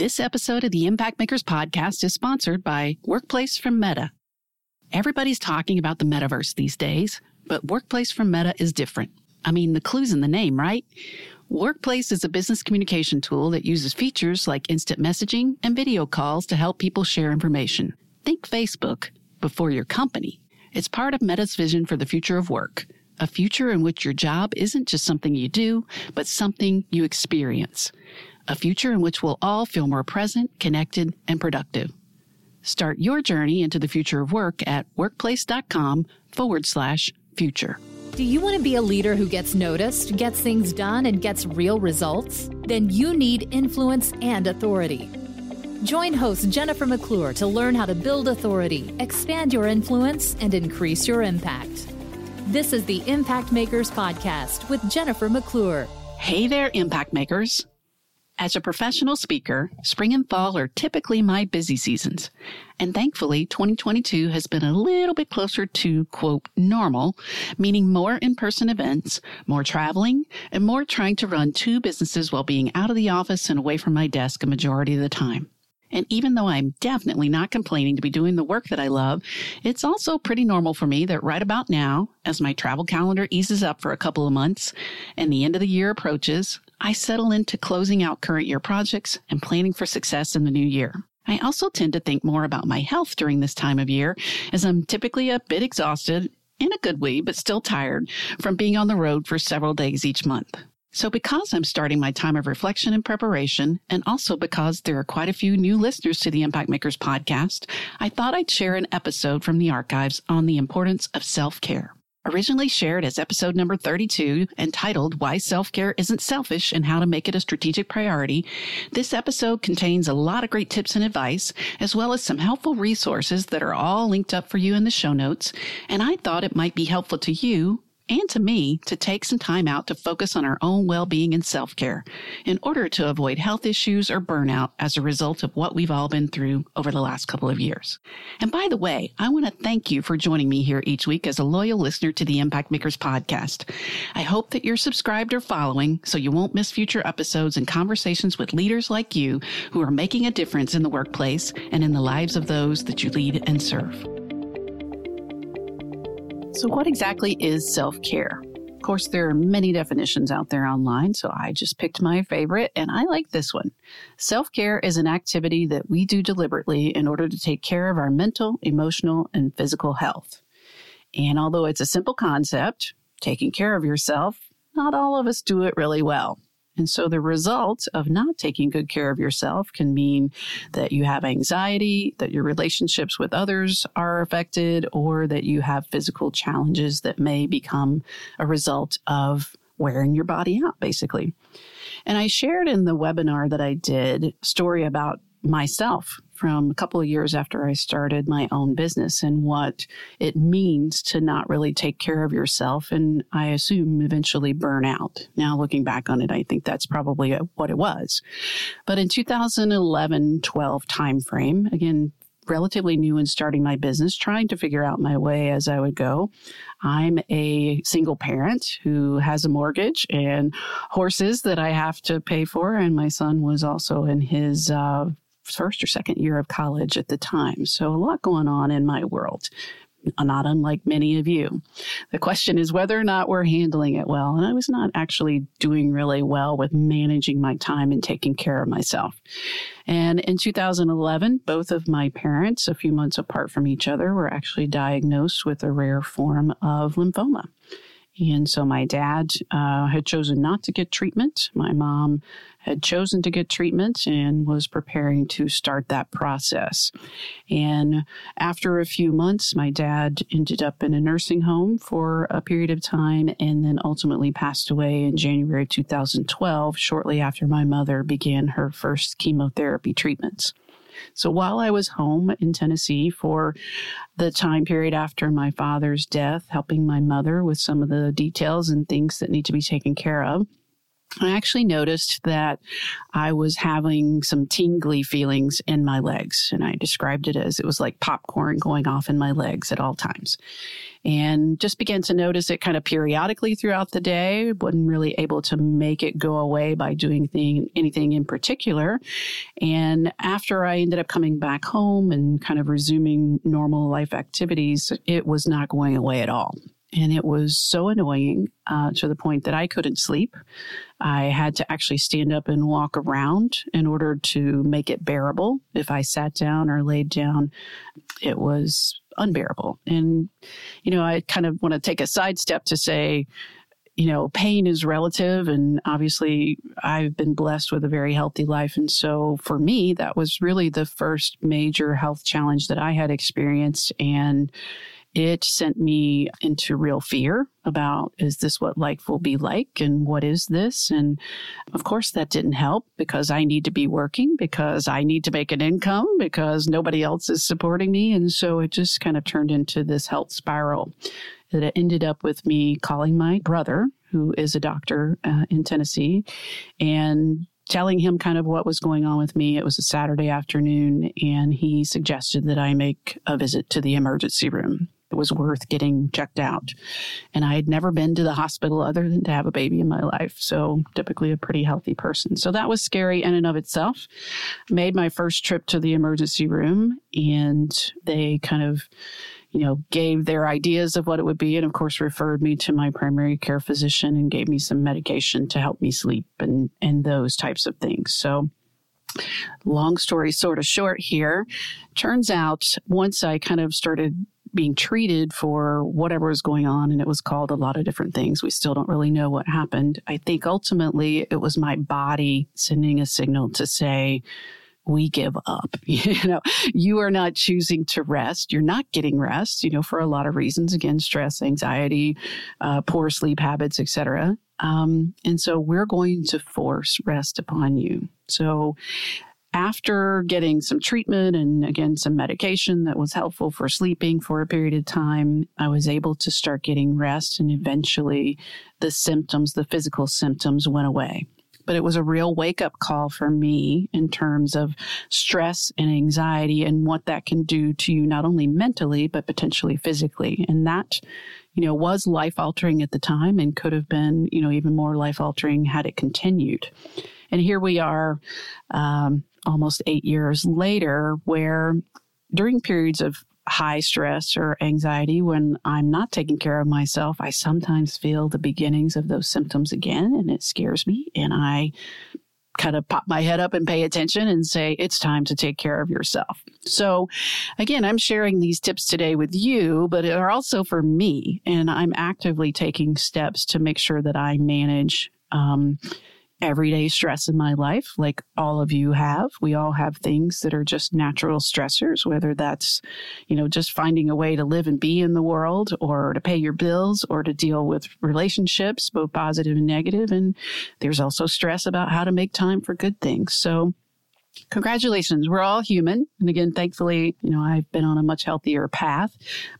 This episode of the Impact Makers podcast is sponsored by Workplace from Meta. Everybody's talking about the metaverse these days, but Workplace from Meta is different. I mean, the clue's in the name, right? Workplace is a business communication tool that uses features like instant messaging and video calls to help people share information. Think Facebook before your company. It's part of Meta's vision for the future of work, a future in which your job isn't just something you do, but something you experience a future in which we'll all feel more present, connected, and productive. Start your journey into the future of work at workplace.com forward slash future. Do you want to be a leader who gets noticed, gets things done, and gets real results? Then you need influence and authority. Join host Jennifer McClure to learn how to build authority, expand your influence, and increase your impact. This is the Impact Makers Podcast with Jennifer McClure. Hey there, Impact Makers. As a professional speaker, spring and fall are typically my busy seasons. And thankfully, 2022 has been a little bit closer to, quote, normal, meaning more in person events, more traveling, and more trying to run two businesses while being out of the office and away from my desk a majority of the time. And even though I'm definitely not complaining to be doing the work that I love, it's also pretty normal for me that right about now, as my travel calendar eases up for a couple of months and the end of the year approaches, I settle into closing out current year projects and planning for success in the new year. I also tend to think more about my health during this time of year as I'm typically a bit exhausted in a good way, but still tired from being on the road for several days each month. So, because I'm starting my time of reflection and preparation, and also because there are quite a few new listeners to the Impact Makers podcast, I thought I'd share an episode from the archives on the importance of self care. Originally shared as episode number 32, entitled Why Self Care Isn't Selfish and How to Make It a Strategic Priority, this episode contains a lot of great tips and advice, as well as some helpful resources that are all linked up for you in the show notes. And I thought it might be helpful to you and to me to take some time out to focus on our own well-being and self-care in order to avoid health issues or burnout as a result of what we've all been through over the last couple of years. And by the way, I want to thank you for joining me here each week as a loyal listener to the Impact Makers podcast. I hope that you're subscribed or following so you won't miss future episodes and conversations with leaders like you who are making a difference in the workplace and in the lives of those that you lead and serve. So, what exactly is self care? Of course, there are many definitions out there online, so I just picked my favorite, and I like this one. Self care is an activity that we do deliberately in order to take care of our mental, emotional, and physical health. And although it's a simple concept, taking care of yourself, not all of us do it really well. And so the result of not taking good care of yourself can mean that you have anxiety, that your relationships with others are affected, or that you have physical challenges that may become a result of wearing your body out, basically. And I shared in the webinar that I did a story about myself from a couple of years after I started my own business and what it means to not really take care of yourself and I assume eventually burn out. Now looking back on it, I think that's probably what it was. But in 2011 12 timeframe, again, relatively new in starting my business, trying to figure out my way as I would go. I'm a single parent who has a mortgage and horses that I have to pay for, and my son was also in his uh, first or second year of college at the time. So a lot going on in my world uh, not unlike many of you. The question is whether or not we're handling it well. And I was not actually doing really well with managing my time and taking care of myself. And in 2011, both of my parents, a few months apart from each other, were actually diagnosed with a rare form of lymphoma. And so my dad uh, had chosen not to get treatment. My mom had chosen to get treatment and was preparing to start that process. And after a few months, my dad ended up in a nursing home for a period of time and then ultimately passed away in January 2012, shortly after my mother began her first chemotherapy treatments. So while I was home in Tennessee for the time period after my father's death, helping my mother with some of the details and things that need to be taken care of, I actually noticed that I was having some tingly feelings in my legs. And I described it as it was like popcorn going off in my legs at all times. And just began to notice it kind of periodically throughout the day. Wasn't really able to make it go away by doing thing, anything in particular. And after I ended up coming back home and kind of resuming normal life activities, it was not going away at all. And it was so annoying uh, to the point that I couldn't sleep. I had to actually stand up and walk around in order to make it bearable. If I sat down or laid down, it was unbearable. And, you know, I kind of want to take a sidestep to say, you know, pain is relative. And obviously, I've been blessed with a very healthy life. And so for me, that was really the first major health challenge that I had experienced. And it sent me into real fear about is this what life will be like and what is this? And of course, that didn't help because I need to be working, because I need to make an income, because nobody else is supporting me. And so it just kind of turned into this health spiral that ended up with me calling my brother, who is a doctor uh, in Tennessee, and telling him kind of what was going on with me. It was a Saturday afternoon, and he suggested that I make a visit to the emergency room it was worth getting checked out. And I had never been to the hospital other than to have a baby in my life. So typically a pretty healthy person. So that was scary in and of itself. Made my first trip to the emergency room and they kind of you know, gave their ideas of what it would be, and of course, referred me to my primary care physician and gave me some medication to help me sleep and and those types of things. So, long story sort of short here, turns out once I kind of started being treated for whatever was going on, and it was called a lot of different things. We still don't really know what happened. I think ultimately it was my body sending a signal to say, we give up. You know, you are not choosing to rest. You're not getting rest, you know, for a lot of reasons. Again, stress, anxiety, uh, poor sleep habits, etc. Um, and so we're going to force rest upon you. So after getting some treatment and again some medication that was helpful for sleeping for a period of time, I was able to start getting rest and eventually the symptoms, the physical symptoms went away. But it was a real wake up call for me in terms of stress and anxiety and what that can do to you, not only mentally, but potentially physically. And that, you know, was life altering at the time and could have been, you know, even more life altering had it continued. And here we are, um, almost eight years later, where during periods of high stress or anxiety, when I'm not taking care of myself, I sometimes feel the beginnings of those symptoms again, and it scares me. And I kind of pop my head up and pay attention and say, it's time to take care of yourself. So, again, I'm sharing these tips today with you, but they're also for me. And I'm actively taking steps to make sure that I manage um, everyday stress in my life, like all of you have. We all have things that are just natural stressors, whether that's, you know, just finding a way to live and be in the world or to pay your bills or to deal with relationships, both positive and negative. And there's also stress about how to make time for good things. So congratulations. We're all human. And again, thankfully, you know, I've been on a much healthier path,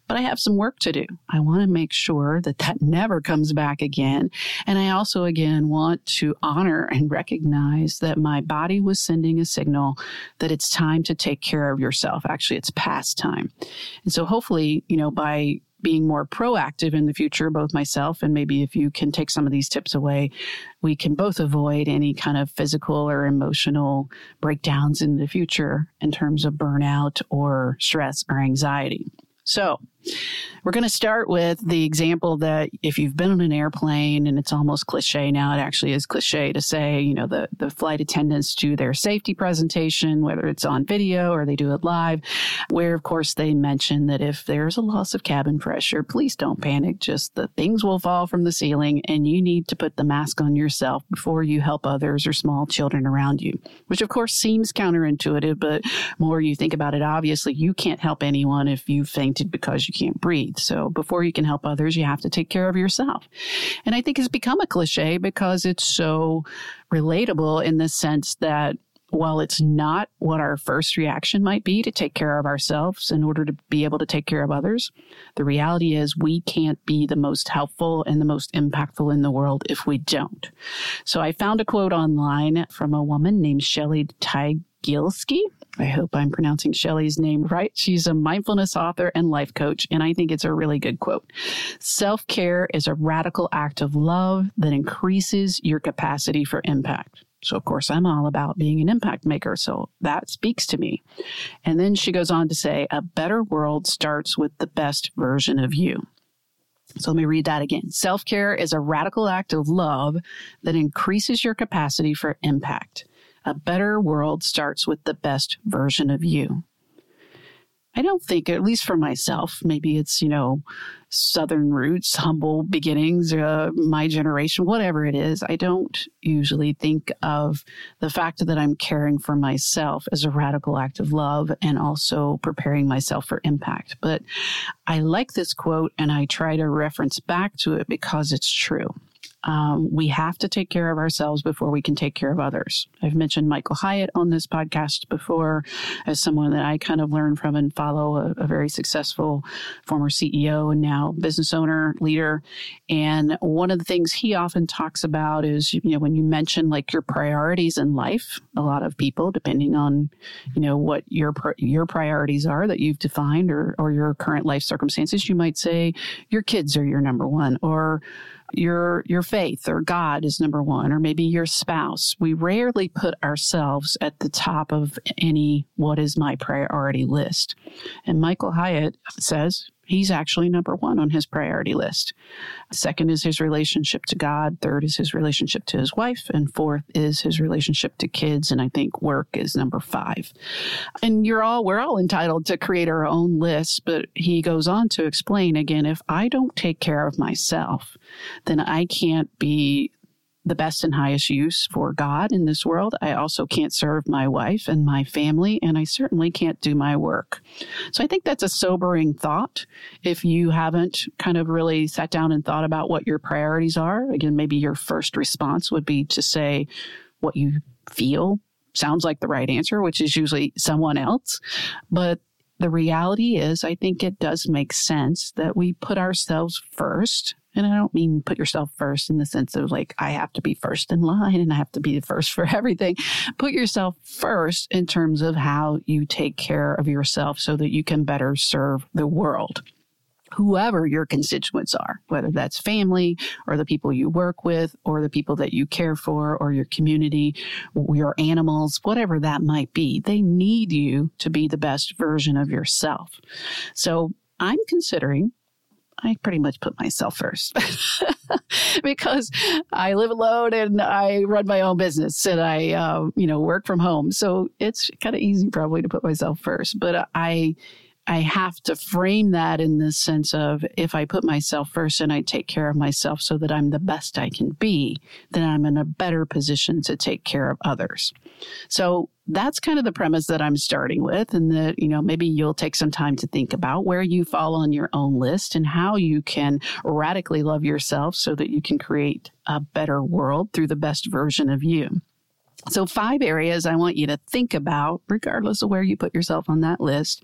but I have some work to do. I want to make sure that that never comes back again. And I also, again, want to honor and recognize that my body was sending a signal that it's time to take care of yourself. Actually, it's past time. And so hopefully, you know, by being more proactive in the future, both myself and maybe if you can take some of these tips away, we can both avoid any kind of physical or emotional breakdowns in the future in terms of burnout or stress or anxiety. So, we're going to start with the example that if you've been on an airplane and it's almost cliche now, it actually is cliche to say, you know, the, the flight attendants do their safety presentation, whether it's on video or they do it live, where of course they mention that if there's a loss of cabin pressure, please don't panic. Just the things will fall from the ceiling and you need to put the mask on yourself before you help others or small children around you, which of course seems counterintuitive, but more you think about it, obviously you can't help anyone if you fainted because you can't breathe. So before you can help others, you have to take care of yourself. And I think it's become a cliche because it's so relatable in the sense that while it's not what our first reaction might be to take care of ourselves in order to be able to take care of others, the reality is we can't be the most helpful and the most impactful in the world if we don't. So I found a quote online from a woman named Shelley Tygielski. I hope I'm pronouncing Shelley's name right. She's a mindfulness author and life coach, and I think it's a really good quote. Self care is a radical act of love that increases your capacity for impact. So, of course, I'm all about being an impact maker. So that speaks to me. And then she goes on to say, a better world starts with the best version of you. So let me read that again. Self care is a radical act of love that increases your capacity for impact. A better world starts with the best version of you. I don't think, at least for myself, maybe it's, you know, Southern roots, humble beginnings, uh, my generation, whatever it is. I don't usually think of the fact that I'm caring for myself as a radical act of love and also preparing myself for impact. But I like this quote and I try to reference back to it because it's true. Um, we have to take care of ourselves before we can take care of others. I've mentioned Michael Hyatt on this podcast before as someone that I kind of learned from and follow, a, a very successful former CEO and now business owner, leader. And one of the things he often talks about is, you know, when you mention like your priorities in life, a lot of people, depending on, you know, what your your priorities are that you've defined or, or your current life circumstances, you might say your kids are your number one or your your faith or God is number one, or maybe your spouse. We rarely put ourselves at the top of any what is my priority list. And Michael Hyatt says he's actually number one on his priority list. Second is his relationship to God. Third is his relationship to his wife. And fourth is his relationship to kids. And I think work is number five. And you're all, we're all entitled to create our own lists. But he goes on to explain again, if I don't take care of myself, then I can't be the best and highest use for God in this world. I also can't serve my wife and my family, and I certainly can't do my work. So I think that's a sobering thought. If you haven't kind of really sat down and thought about what your priorities are, again, maybe your first response would be to say what you feel sounds like the right answer, which is usually someone else. But the reality is, I think it does make sense that we put ourselves first and I don't mean put yourself first in the sense of like, I have to be first in line and I have to be the first for everything. Put yourself first in terms of how you take care of yourself so that you can better serve the world. Whoever your constituents are, whether that's family or the people you work with or the people that you care for or your community, your animals, whatever that might be, they need you to be the best version of yourself. So I'm considering I pretty much put myself first because I live alone and I run my own business and I, uh, you know, work from home. So it's kind of easy probably to put myself first. But I, I have to frame that in the sense of if I put myself first and I take care of myself so that I'm the best I can be, then I'm in a better position to take care of others. So that's kind of the premise that I'm starting with, and that, you know, maybe you'll take some time to think about where you fall on your own list and how you can radically love yourself so that you can create a better world through the best version of you. So, five areas I want you to think about, regardless of where you put yourself on that list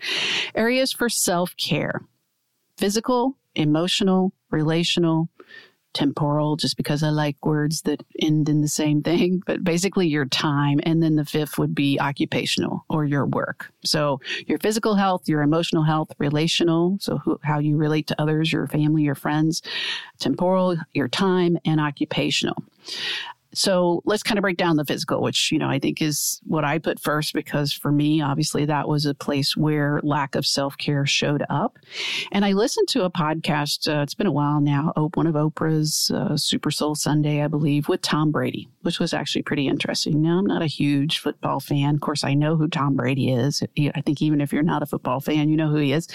areas for self care physical, emotional, relational, temporal, just because I like words that end in the same thing, but basically your time. And then the fifth would be occupational or your work. So, your physical health, your emotional health, relational, so who, how you relate to others, your family, your friends, temporal, your time, and occupational. So let's kind of break down the physical, which, you know, I think is what I put first because for me, obviously, that was a place where lack of self care showed up. And I listened to a podcast, uh, it's been a while now, one of Oprah's uh, Super Soul Sunday, I believe, with Tom Brady, which was actually pretty interesting. Now, I'm not a huge football fan. Of course, I know who Tom Brady is. I think even if you're not a football fan, you know who he is.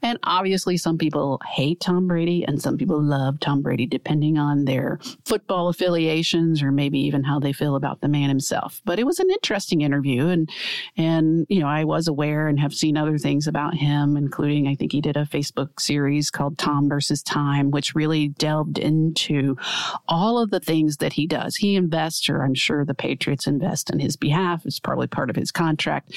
And obviously, some people hate Tom Brady and some people love Tom Brady, depending on their football affiliations or maybe maybe even how they feel about the man himself. But it was an interesting interview and and you know, I was aware and have seen other things about him, including I think he did a Facebook series called Tom versus Time, which really delved into all of the things that he does. He invests, or I'm sure the Patriots invest in his behalf. It's probably part of his contract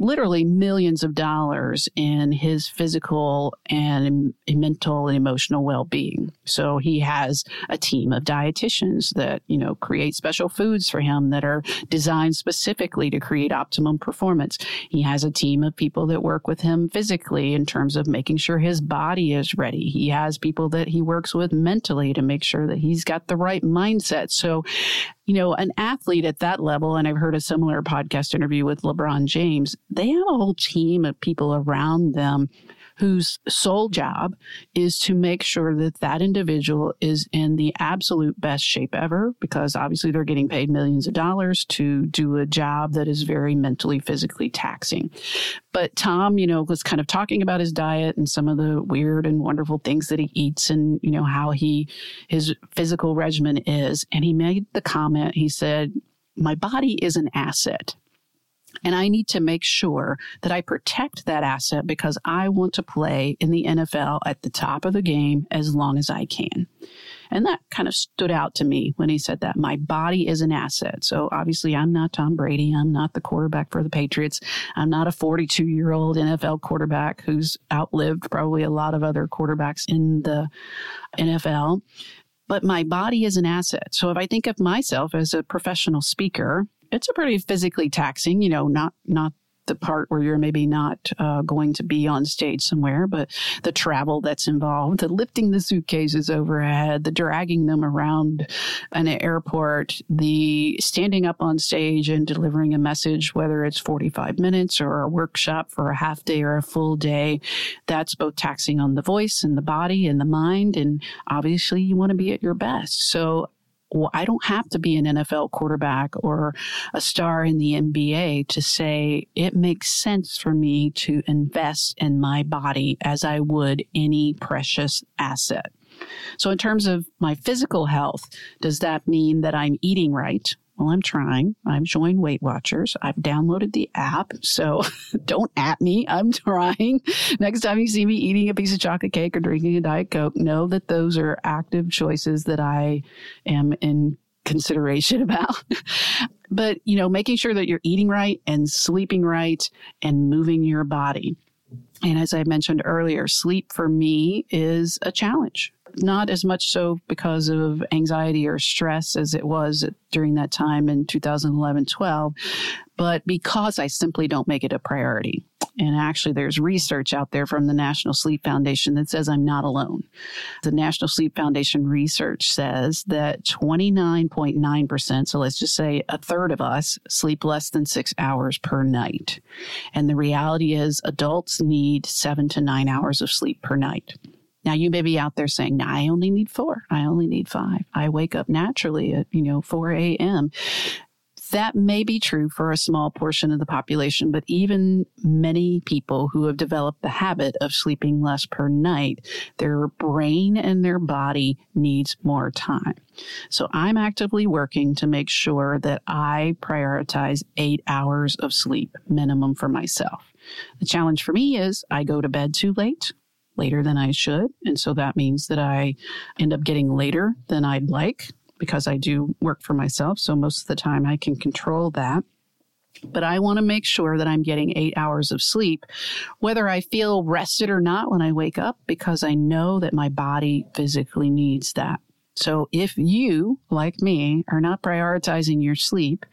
literally millions of dollars in his physical and mental and emotional well-being. So he has a team of dietitians that, you know, create special foods for him that are designed specifically to create optimum performance. He has a team of people that work with him physically in terms of making sure his body is ready. He has people that he works with mentally to make sure that he's got the right mindset. So you know, an athlete at that level, and I've heard a similar podcast interview with LeBron James, they have a whole team of people around them whose sole job is to make sure that that individual is in the absolute best shape ever because obviously they're getting paid millions of dollars to do a job that is very mentally physically taxing. But tom you know was kind of talking about his diet and some of the weird and wonderful things that he eats and you know how he his physical regimen is. And he made the comment he said my body is an asset and I need to make sure that I protect that asset because I want to play in the NFL at the top of the game as long as I can. And that kind of stood out to me when he said that. My body is an asset. So obviously, I'm not Tom Brady. I'm not the quarterback for the Patriots. I'm not a 42 year old NFL quarterback who's outlived probably a lot of other quarterbacks in the NFL. But my body is an asset. So if I think of myself as a professional speaker, it's a pretty physically taxing, you know, not, not the part where you're maybe not uh, going to be on stage somewhere, but the travel that's involved, the lifting the suitcases overhead, the dragging them around an airport, the standing up on stage and delivering a message, whether it's 45 minutes or a workshop for a half day or a full day, that's both taxing on the voice and the body and the mind. And obviously, you want to be at your best. So well, I don't have to be an NFL quarterback or a star in the NBA to say it makes sense for me to invest in my body as I would any precious asset. So, in terms of my physical health, does that mean that I'm eating right? Well, I'm trying. I've joined Weight Watchers. I've downloaded the app. So don't at me. I'm trying. Next time you see me eating a piece of chocolate cake or drinking a Diet Coke, know that those are active choices that I am in consideration about. but, you know, making sure that you're eating right and sleeping right and moving your body. And as I mentioned earlier, sleep for me is a challenge not as much so because of anxiety or stress as it was during that time in 2011 12, but because I simply don't make it a priority. And actually, there's research out there from the National Sleep Foundation that says I'm not alone. The National Sleep Foundation research says that 29.9%, so let's just say a third of us, sleep less than six hours per night. And the reality is, adults need seven to nine hours of sleep per night. Now you may be out there saying, no, I only need four. I only need five. I wake up naturally at, you know, 4 a.m. That may be true for a small portion of the population, but even many people who have developed the habit of sleeping less per night, their brain and their body needs more time. So I'm actively working to make sure that I prioritize eight hours of sleep minimum for myself. The challenge for me is I go to bed too late later than I should. And so that means that I end up getting later than I'd like because I do work for myself. So most of the time I can control that. But I want to make sure that I'm getting eight hours of sleep, whether I feel rested or not when I wake up, because I know that my body physically needs that. So if you, like me, are not prioritizing your sleep,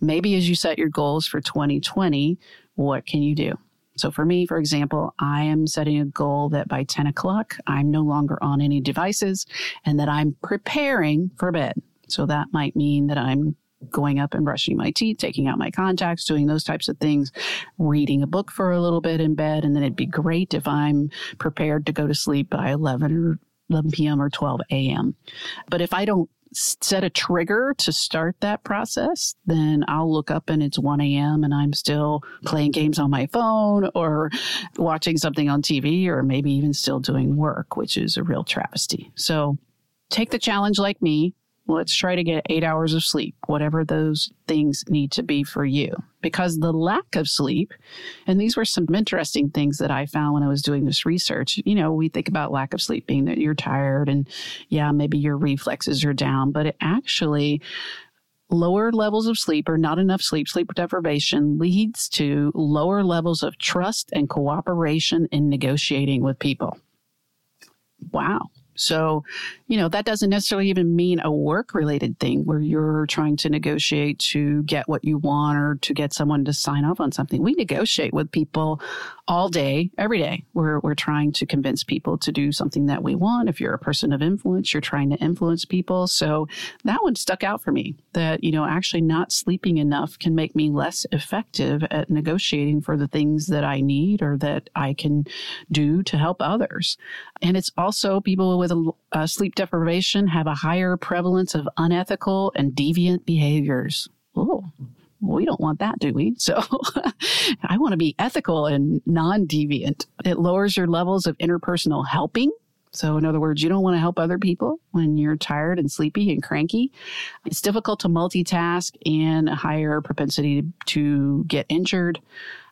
maybe as you set your goals for 2020, what can you do? So for me, for example, I am setting a goal that by 10 o'clock, I'm no longer on any devices and that I'm preparing for bed. So that might mean that I'm going up and brushing my teeth, taking out my contacts, doing those types of things, reading a book for a little bit in bed. And then it'd be great if I'm prepared to go to sleep by 11 or 11 p.m. or 12 a.m. But if I don't set a trigger to start that process, then I'll look up and it's 1 a.m. and I'm still playing games on my phone or watching something on TV or maybe even still doing work, which is a real travesty. So take the challenge like me. Let's try to get eight hours of sleep, whatever those things need to be for you. Because the lack of sleep, and these were some interesting things that I found when I was doing this research. You know, we think about lack of sleep being that you're tired and, yeah, maybe your reflexes are down, but it actually, lower levels of sleep or not enough sleep, sleep deprivation leads to lower levels of trust and cooperation in negotiating with people. Wow. So, you know, that doesn't necessarily even mean a work related thing where you're trying to negotiate to get what you want or to get someone to sign off on something. We negotiate with people all day, every day. We're, we're trying to convince people to do something that we want. If you're a person of influence, you're trying to influence people. So that one stuck out for me that, you know, actually not sleeping enough can make me less effective at negotiating for the things that I need or that I can do to help others. And it's also people with a, a uh, sleep deprivation have a higher prevalence of unethical and deviant behaviors. Oh, we don't want that, do we? So I want to be ethical and non deviant. It lowers your levels of interpersonal helping. So, in other words, you don't want to help other people when you're tired and sleepy and cranky. It's difficult to multitask and a higher propensity to get injured.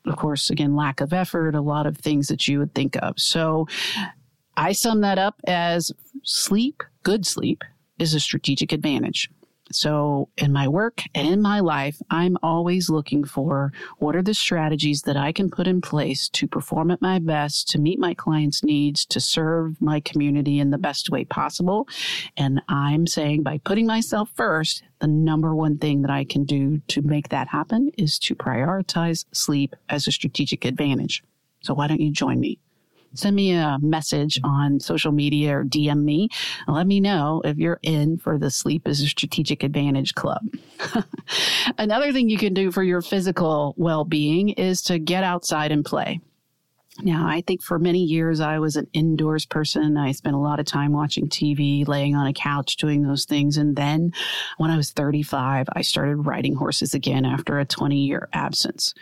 Of course, again, lack of effort, a lot of things that you would think of. So, I sum that up as sleep, good sleep, is a strategic advantage. So in my work and in my life, I'm always looking for what are the strategies that I can put in place to perform at my best, to meet my clients' needs, to serve my community in the best way possible. And I'm saying by putting myself first, the number one thing that I can do to make that happen is to prioritize sleep as a strategic advantage. So why don't you join me? Send me a message on social media or DM me let me know if you're in for the Sleep is a Strategic Advantage Club. Another thing you can do for your physical well being is to get outside and play. Now, I think for many years I was an indoors person. I spent a lot of time watching TV, laying on a couch, doing those things. And then when I was 35, I started riding horses again after a 20 year absence.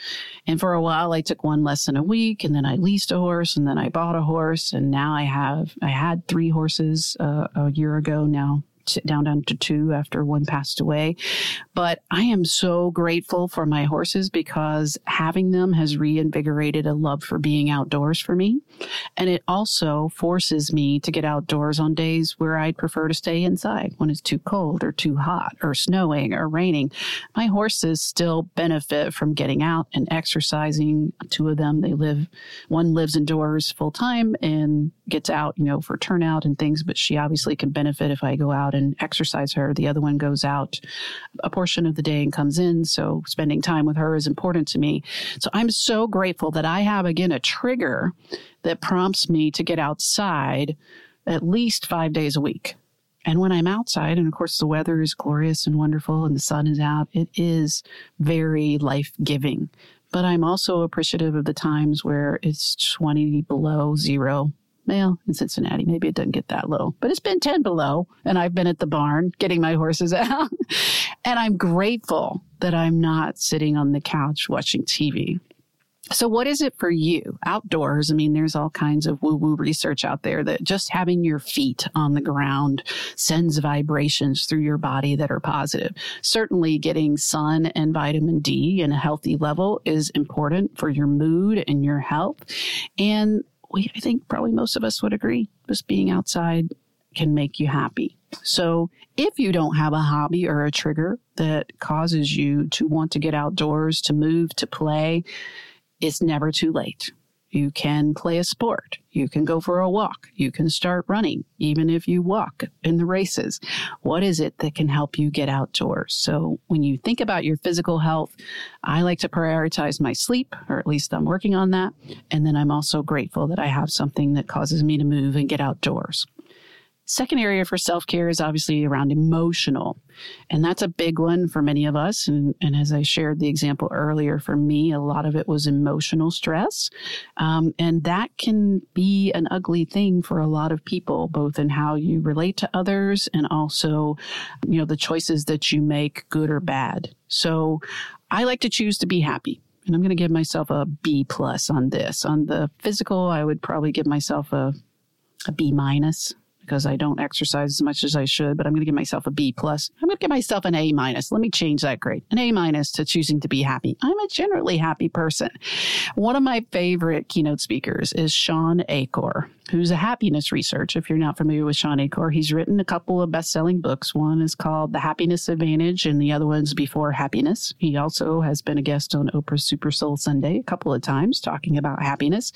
And for a while, I took one lesson a week and then I leased a horse and then I bought a horse. And now I have, I had three horses uh, a year ago now down down to two after one passed away. But I am so grateful for my horses because having them has reinvigorated a love for being outdoors for me. And it also forces me to get outdoors on days where I'd prefer to stay inside when it's too cold or too hot or snowing or raining. My horses still benefit from getting out and exercising. Two of them, they live, one lives indoors full time and gets out, you know, for turnout and things, but she obviously can benefit if I go out and exercise her. The other one goes out a portion of the day and comes in. So spending time with her is important to me. So I'm so grateful that I have again a trigger that prompts me to get outside at least five days a week. And when I'm outside, and of course the weather is glorious and wonderful and the sun is out, it is very life giving. But I'm also appreciative of the times where it's 20 below zero well, in Cincinnati, maybe it doesn't get that low, but it's been 10 below. And I've been at the barn getting my horses out. and I'm grateful that I'm not sitting on the couch watching TV. So, what is it for you outdoors? I mean, there's all kinds of woo woo research out there that just having your feet on the ground sends vibrations through your body that are positive. Certainly, getting sun and vitamin D in a healthy level is important for your mood and your health. And we, I think probably most of us would agree, just being outside can make you happy. So if you don't have a hobby or a trigger that causes you to want to get outdoors, to move, to play, it's never too late. You can play a sport. You can go for a walk. You can start running, even if you walk in the races. What is it that can help you get outdoors? So when you think about your physical health, I like to prioritize my sleep, or at least I'm working on that. And then I'm also grateful that I have something that causes me to move and get outdoors. Second area for self care is obviously around emotional. And that's a big one for many of us. And, and, as I shared the example earlier, for me, a lot of it was emotional stress. Um, and that can be an ugly thing for a lot of people, both in how you relate to others and also, you know, the choices that you make, good or bad. So I like to choose to be happy. And I'm going to give myself a B plus on this. On the physical, I would probably give myself a, a B minus because I don't exercise as much as I should, but I'm going to give myself a B plus. I'm going to give myself an A minus. Let me change that grade. An A minus to choosing to be happy. I'm a generally happy person. One of my favorite keynote speakers is Shawn Achor who's a happiness researcher. If you're not familiar with Shawn Achor, he's written a couple of best selling books. One is called The Happiness Advantage, and the other one's Before Happiness. He also has been a guest on Oprah's Super Soul Sunday a couple of times talking about happiness.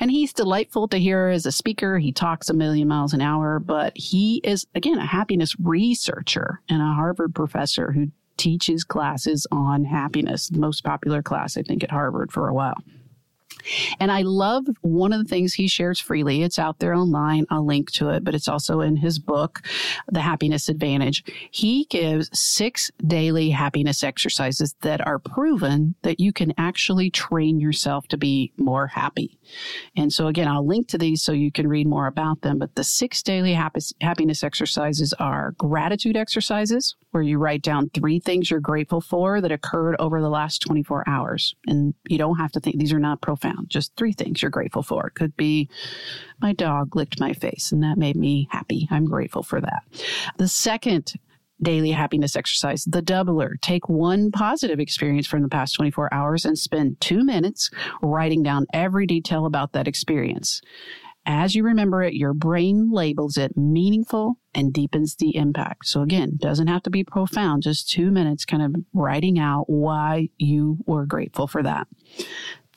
And he's delightful to hear as a speaker. He talks a million miles an hour, but he is, again, a happiness researcher and a Harvard professor who teaches classes on happiness, the most popular class, I think, at Harvard for a while. And I love one of the things he shares freely. It's out there online. I'll link to it, but it's also in his book, The Happiness Advantage. He gives six daily happiness exercises that are proven that you can actually train yourself to be more happy. And so again, I'll link to these so you can read more about them. But the six daily happiness exercises are gratitude exercises, where you write down three things you're grateful for that occurred over the last 24 hours. And you don't have to think these are not profound, just three things you're grateful for. It could be my dog licked my face and that made me happy. I'm grateful for that. The second daily happiness exercise, the doubler. Take one positive experience from the past 24 hours and spend two minutes writing down every detail about that experience. As you remember it, your brain labels it meaningful and deepens the impact. So again, doesn't have to be profound, just two minutes kind of writing out why you were grateful for that.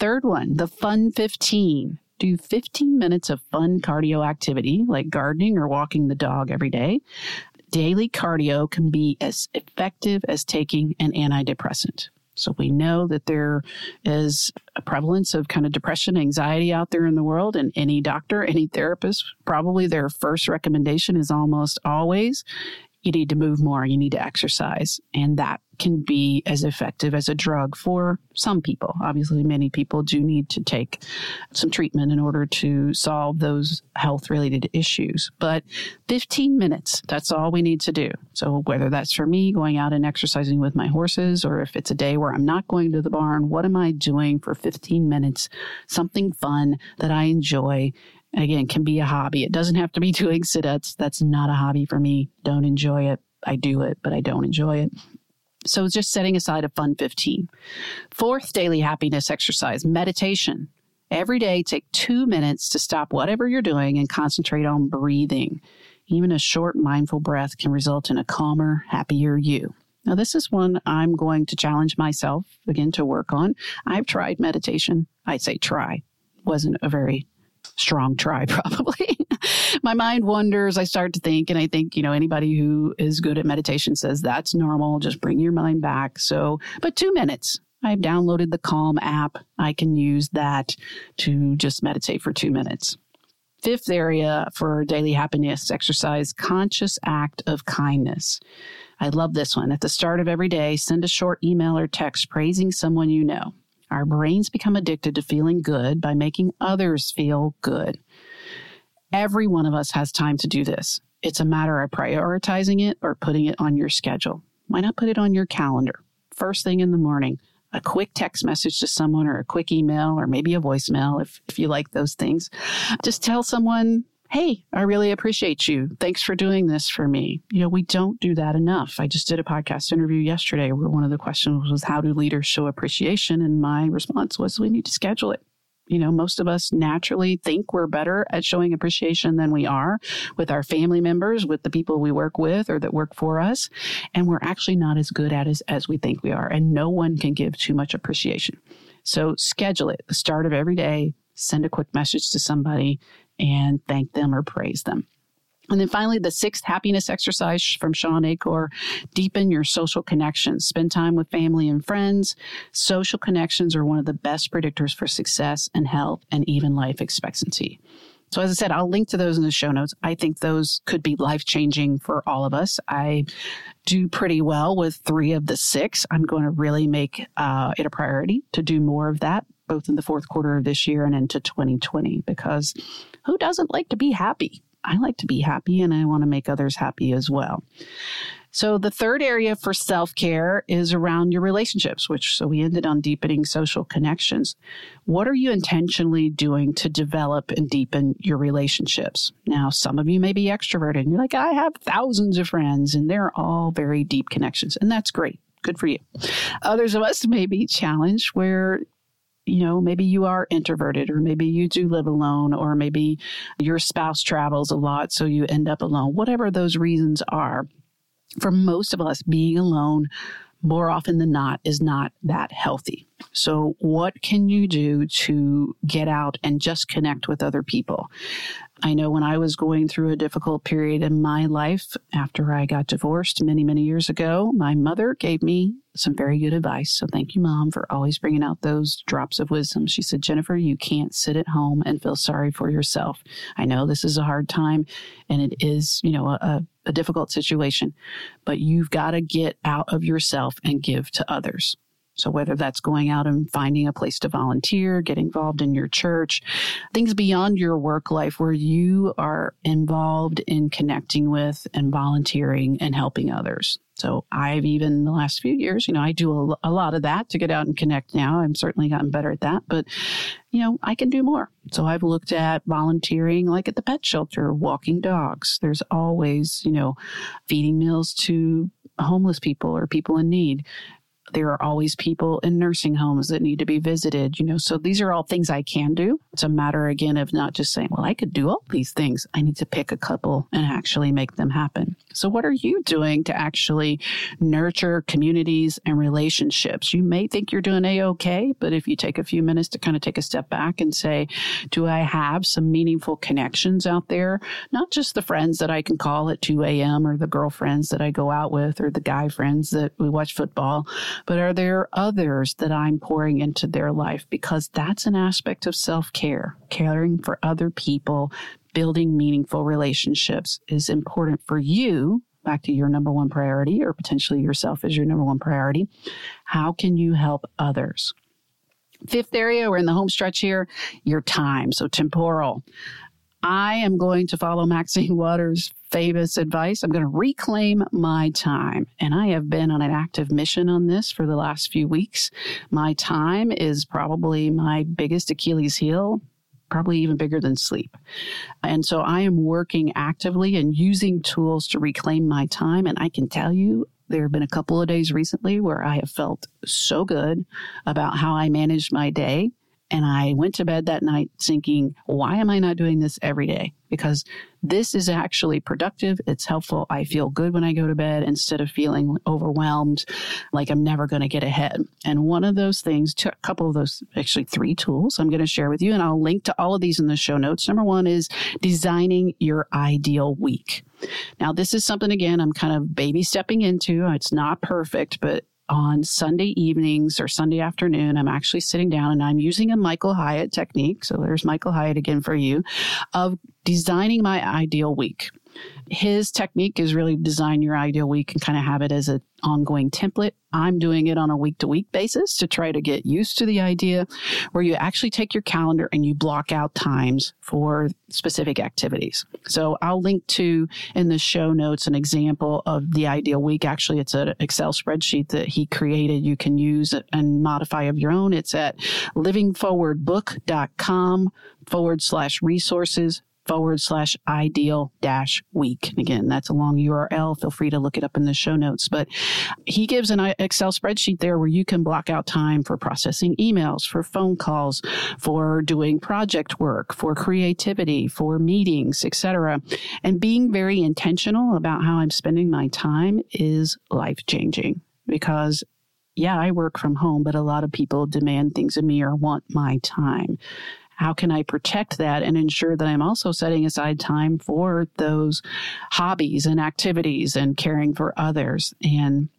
Third one, the fun 15. Do 15 minutes of fun cardio activity like gardening or walking the dog every day. Daily cardio can be as effective as taking an antidepressant. So we know that there is a prevalence of kind of depression, anxiety out there in the world, and any doctor, any therapist, probably their first recommendation is almost always you need to move more, you need to exercise. And that can be as effective as a drug for some people. Obviously, many people do need to take some treatment in order to solve those health related issues. But 15 minutes, that's all we need to do. So, whether that's for me going out and exercising with my horses, or if it's a day where I'm not going to the barn, what am I doing for 15 minutes? Something fun that I enjoy again can be a hobby. It doesn't have to be doing sit-ups that's not a hobby for me. Don't enjoy it. I do it but i don't enjoy it. So just setting aside a fun 15 fourth daily happiness exercise meditation. Every day take two minutes to stop whatever you're doing and concentrate on breathing. Even a short mindful breath can result in a calmer happier you. Now, this is one I'm going to challenge myself again to work on. I've tried meditation. I say try. Wasn't a very strong try, probably. My mind wanders. I start to think, and I think, you know, anybody who is good at meditation says that's normal. Just bring your mind back. So, but two minutes. I've downloaded the Calm app. I can use that to just meditate for two minutes. Fifth area for daily happiness exercise conscious act of kindness. I love this one. At the start of every day, send a short email or text praising someone you know. Our brains become addicted to feeling good by making others feel good. Every one of us has time to do this. It's a matter of prioritizing it or putting it on your schedule. Why not put it on your calendar? First thing in the morning, a quick text message to someone or a quick email or maybe a voicemail if, if you like those things. Just tell someone, Hey, I really appreciate you. Thanks for doing this for me. You know, we don't do that enough. I just did a podcast interview yesterday where one of the questions was, How do leaders show appreciation? And my response was, We need to schedule it. You know, most of us naturally think we're better at showing appreciation than we are with our family members, with the people we work with or that work for us. And we're actually not as good at it as, we think we are. And no one can give too much appreciation. So schedule it. The start of every day, send a quick message to somebody and thank them or praise them. And then finally, the sixth happiness exercise from Shawn Achor deepen your social connections. Spend time with family and friends. Social connections are one of the best predictors for success and health and even life expectancy. So, as I said, I'll link to those in the show notes. I think those could be life changing for all of us. I do pretty well with three of the six. I'm going to really make uh, it a priority to do more of that, both in the fourth quarter of this year and into 2020, because who doesn't like to be happy? I like to be happy and I want to make others happy as well. So the third area for self care is around your relationships, which so we ended on deepening social connections. What are you intentionally doing to develop and deepen your relationships? Now, some of you may be extroverted and you're like, I have thousands of friends and they're all very deep connections. And that's great. Good for you. Others of us may be challenged where you know, maybe you are introverted, or maybe you do live alone, or maybe your spouse travels a lot, so you end up alone. Whatever those reasons are, for most of us, being alone more often than not is not that healthy. So, what can you do to get out and just connect with other people? I know when I was going through a difficult period in my life after I got divorced many, many years ago, my mother gave me some very good advice. So thank you, Mom, for always bringing out those drops of wisdom. She said, Jennifer, you can't sit at home and feel sorry for yourself. I know this is a hard time and it is, you know, a, a difficult situation, but you've got to get out of yourself and give to others. So, whether that's going out and finding a place to volunteer, get involved in your church, things beyond your work life where you are involved in connecting with and volunteering and helping others. So, I've even the last few years, you know, I do a, lot of that to get out and connect now. I'm certainly gotten better at that, but, you know, I can do more. So, I've looked at volunteering like at the pet shelter, walking dogs. There's always, you know, feeding meals to homeless people or people in need there are always people in nursing homes that need to be visited, you know. So these are all things I can do. It's a matter again of not just saying, well, I could do all these things. I need to pick a couple and actually make them happen. So what are you doing to actually nurture communities and relationships? You may think you're doing a okay, but if you take a few minutes to kind of take a step back and say, do I have some meaningful connections out there? Not just the friends that I can call at 2 a.m. or the girlfriends that I go out with or the guy friends that we watch football, but are there others that I'm pouring into their life? Because that's an aspect of self care. Caring for other people, building meaningful relationships is important for you. Back to your number one priority, or potentially yourself as your number one priority. How can you help others? Fifth area, we're in the home stretch here, your time. So temporal. I am going to follow Maxine Waters' famous advice. I'm going to reclaim my time. And I have been on an active mission on this for the last few weeks. My time is probably my biggest Achilles heel, probably even bigger than sleep. And so I am working actively and using tools to reclaim my time. And I can tell you, there have been a couple of days recently where I have felt so good about how I managed my day and I went to bed that night thinking, why am I not doing this every day? Because this is actually productive. It's helpful. I feel good when I go to bed instead of feeling overwhelmed, like I'm never going to get ahead. And one of those things, a couple of those, actually three tools I'm going to share with you, and I'll link to all of these in the show notes. Number one is designing your ideal week. Now, this is something, again, I'm kind of baby stepping into. It's not perfect, but on Sunday evenings or Sunday afternoon, I'm actually sitting down and I'm using a Michael Hyatt technique. So there's Michael Hyatt again for you of designing my ideal week his technique is really design your ideal week and kind of have it as an ongoing template. I'm doing it on a week to week basis to try to get used to the idea where you actually take your calendar and you block out times for specific activities. So I'll link to in the show notes an example of the ideal week. Actually, it's an Excel spreadsheet that he created. You can use and modify of your own. It's at livingforwardbook.com forward slash resources forward slash ideal dash week. Again, that's a long URL. Feel free to look it up in the show notes. But he gives an Excel spreadsheet there where you can block out time for processing emails, for phone calls, for doing project work, for creativity, for meetings, etc. And being very intentional about how I'm spending my time is life changing because yeah, I work from home, but a lot of people demand things of me or want my time how can I protect that and ensure that I'm also setting aside time for those hobbies and activities and caring for others? And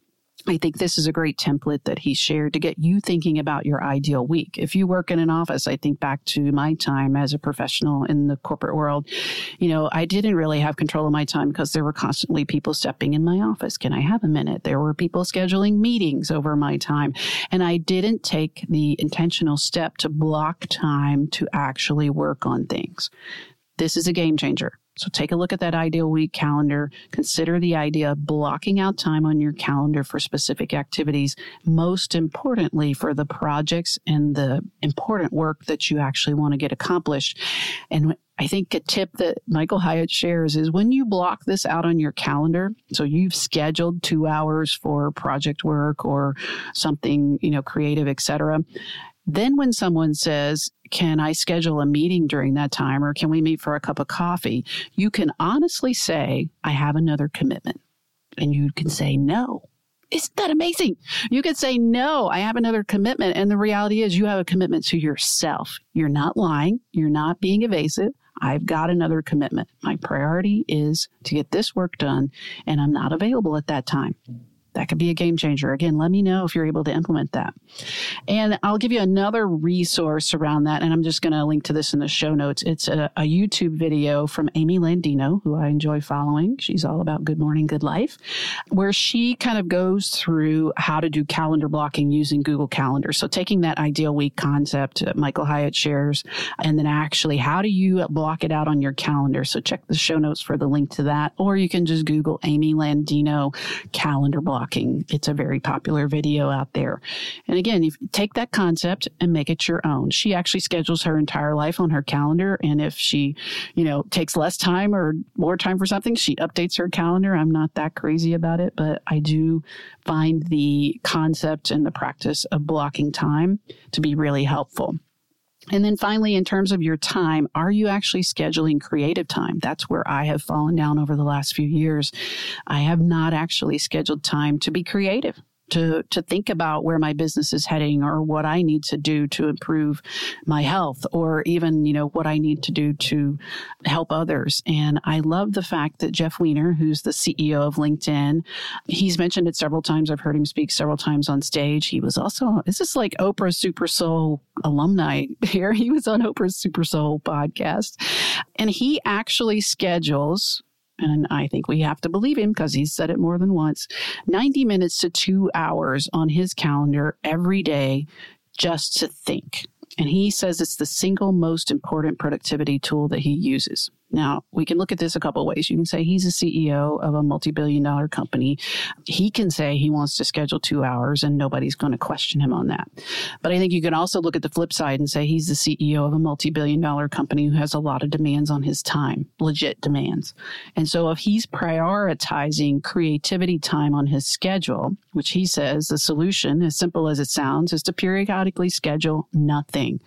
I think this is a great template that he shared to get you thinking about your ideal week. If you work in an office, I think back to my time as a professional in the corporate world. You know, I didn't really have control of my time because there were constantly people stepping in my office. Can I have a minute? There were people scheduling meetings over my time. And I didn't take the intentional step to block time to actually work on things. This is a game changer So take a look at that ideal week calendar. Consider the idea of blocking out time on your calendar for specific activities, most importantly for the projects and the important work that you actually want to get accomplished. And I think a tip that Michael Hyatt shares is when you block this out on your calendar, so you've scheduled two hours for project work or something, you know, creative, etc. Then when someone says, can I schedule a meeting during that time or can we meet for a cup of coffee? You can honestly say, I have another commitment. And you can say no. Isn't that amazing? You could say, no, I have another commitment. And the reality is you have a commitment to yourself. You're not lying. You're not being evasive. I've got another commitment. My priority is to get this work done and I'm not available at that time that could be a game changer. Again, let me know if you're able to implement that. And I'll give you another resource around that. And I'm just going to link to this in the show notes. It's a, a, YouTube video from Amy Landino, who I enjoy following. She's all about good morning, good life, where she kind of goes through how to do calendar blocking using Google Calendar. So taking that ideal week concept Michael Hyatt shares, and then actually how do you block it out on your calendar? So check the show notes for the link to that, or you can just Google Amy Landino calendar block It's a very popular video out there. And again, you take that concept and make it your own. She actually schedules her entire life on her calendar. And if she, you know, takes less time or more time for something, she updates her calendar. I'm not that crazy about it, but I do find the concept and the practice of blocking time to be really helpful. And then finally, in terms of your time, are you actually scheduling creative time? That's where I have fallen down over the last few years. I have not actually scheduled time to be creative to to think about where my business is heading or what I need to do to improve my health or even you know what I need to do to help others. And I love the fact that Jeff Weiner who's the CEO of LinkedIn he's mentioned it several times. I've heard him speak several times on stage. He was also this is this like Oprah Super Soul alumni. Here he was on Oprah's Super Soul podcast. And he actually schedules and I think we have to believe him because he's said it more than once 90 minutes to two hours on his calendar every day just to think. And he says it's the single most important productivity tool that he uses. Now, we can look at this a couple ways. You can say he's a CEO of a multi billion dollar company. He can say he wants to schedule two hours and nobody's going to question him on that. But I think you can also look at the flip side and say he's the CEO of a multi billion dollar company who has a lot of demands on his time, legit demands. And so if he's prioritizing creativity time on his schedule, which he says the solution, as simple as it sounds, is to periodically schedule nothing.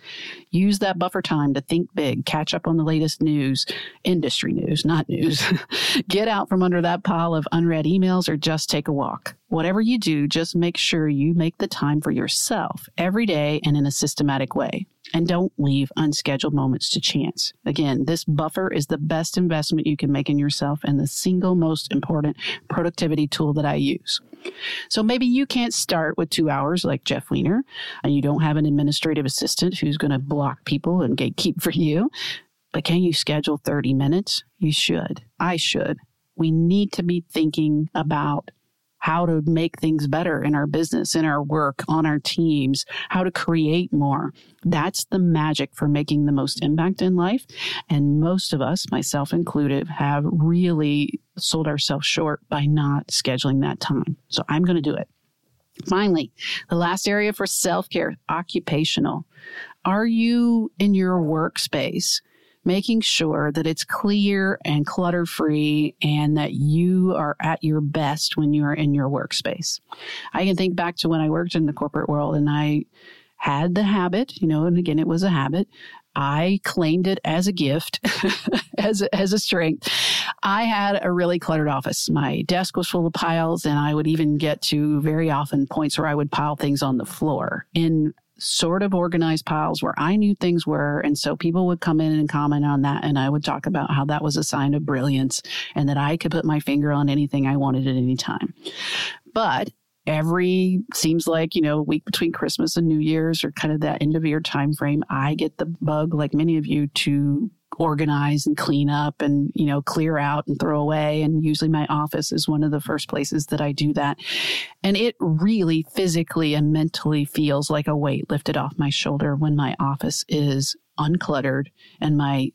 Use that buffer time to think big, catch up on the latest news industry news, not news. Get out from under that pile of unread emails or just take a walk. Whatever you do, just make sure you make the time for yourself every day and in a systematic way. And don't leave unscheduled moments to chance. Again, this buffer is the best investment you can make in yourself and the single most important productivity tool that I use. So maybe you can't start with two hours like Jeff Weiner, and you don't have an administrative assistant who's going to block people and gatekeep for you. But can you schedule 30 minutes? You should. I should. We need to be thinking about how to make things better in our business, in our work, on our teams, how to create more. That's the magic for making the most impact in life. And most of us, myself included, have really sold ourselves short by not scheduling that time. So I'm going to do it. Finally, the last area for self care, occupational. Are you in your workspace? Making sure that it's clear and clutter free and that you are at your best when you're in your workspace. I can think back to when I worked in the corporate world and I had the habit, you know, and again, it was a habit. I claimed it as a gift, as, a, as a strength. I had a really cluttered office. My desk was full of piles, and I would even get to very often points where I would pile things on the floor in sort of organized piles where I knew things were. And so people would come in and comment on that. And I would talk about how that was a sign of brilliance and that I could put my finger on anything I wanted at any time. But every seems like you know week between christmas and new year's or kind of that end of year time frame i get the bug like many of you to organize and clean up and you know clear out and throw away and usually my office is one of the first places that I do that and it really physically and mentally feels like a weight lifted off my shoulder when my office is uncluttered and my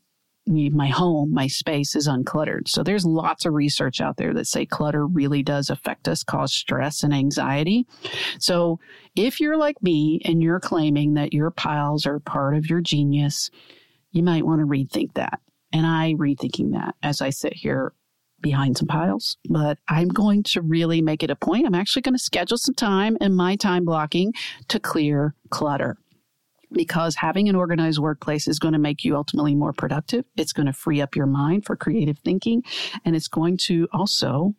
my home, my space is uncluttered. So there's lots of research out there that say clutter really does affect us, cause stress and anxiety. So if you're like me and you're claiming that your piles are part of your genius, you might want to rethink that. And I rethinking that as I sit here behind some piles, but I'm going to really make it a point. I'm actually going to schedule some time in my time blocking to clear clutter because having an organized workplace is going to make you ultimately more productive. It's going to free up your mind for creative thinking. And it's going to also,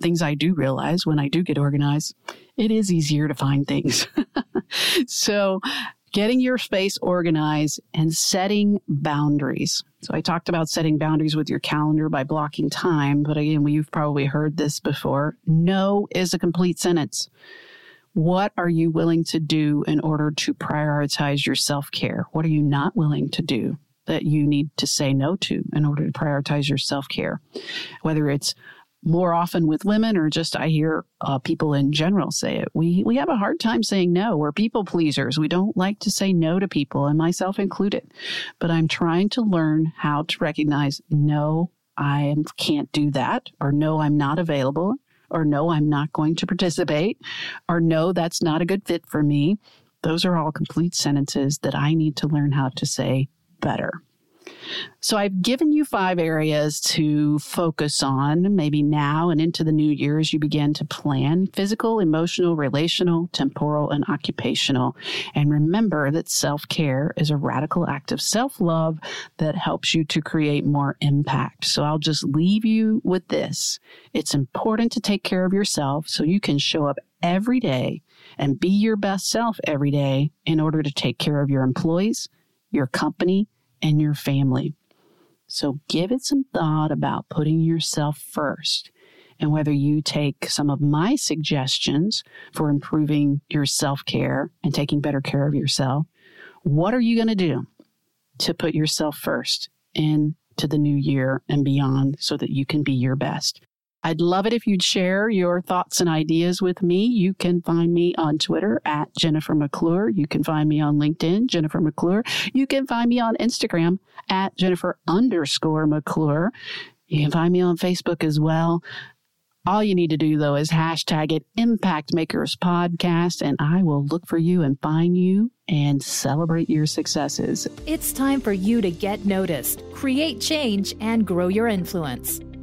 things I do realize when I do get organized, it is easier to find things. so getting your space organized and setting boundaries. So I talked about setting boundaries with your calendar by blocking time, but again, you've probably heard this before. No is a complete sentence. What are you willing to do in order to prioritize your self care? What are you not willing to do that you need to say no to in order to prioritize your self care? Whether it's more often with women or just I hear uh, people in general say it. We we have a hard time saying no. We're people pleasers. We don't like to say no to people and myself included. But I'm trying to learn how to recognize no, I can't do that or no, I'm not available or no, I'm not going to participate or no, that's not a good fit for me. Those are all complete sentences that I need to learn how to say better. So I've given you five areas to focus on, maybe now and into the new year as you begin to plan physical, emotional, relational, temporal, and occupational. And remember that self care is a radical act of self love that helps you to create more impact. So I'll just leave you with this. It's important to take care of yourself so you can show up every day and be your best self every day in order to take care of your employees, your company, and your family. So give it some thought about putting yourself first and whether you take some of my suggestions for improving your self care and taking better care of yourself. What are you going to do to put yourself first into the new year and beyond so that you can be your best? I'd love it if you'd share your thoughts and ideas with me. You can find me on Twitter at Jennifer McClure. You can find me on LinkedIn, Jennifer McClure. You can find me on Instagram at Jennifer underscore McClure. You can find me on Facebook as well. All you need to do though is hashtag it Impact Makers Podcast, and I will look for you and find you and celebrate your successes. It's time for you to get noticed, create change, and grow your influence.